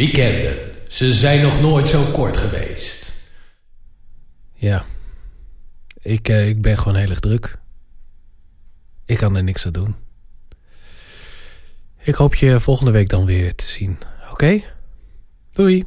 Weekenden, ze zijn nog nooit zo kort geweest. Ja. Ik, eh, ik ben gewoon heel erg druk. Ik kan er niks aan doen. Ik hoop je volgende week dan weer te zien. Oké? Doei.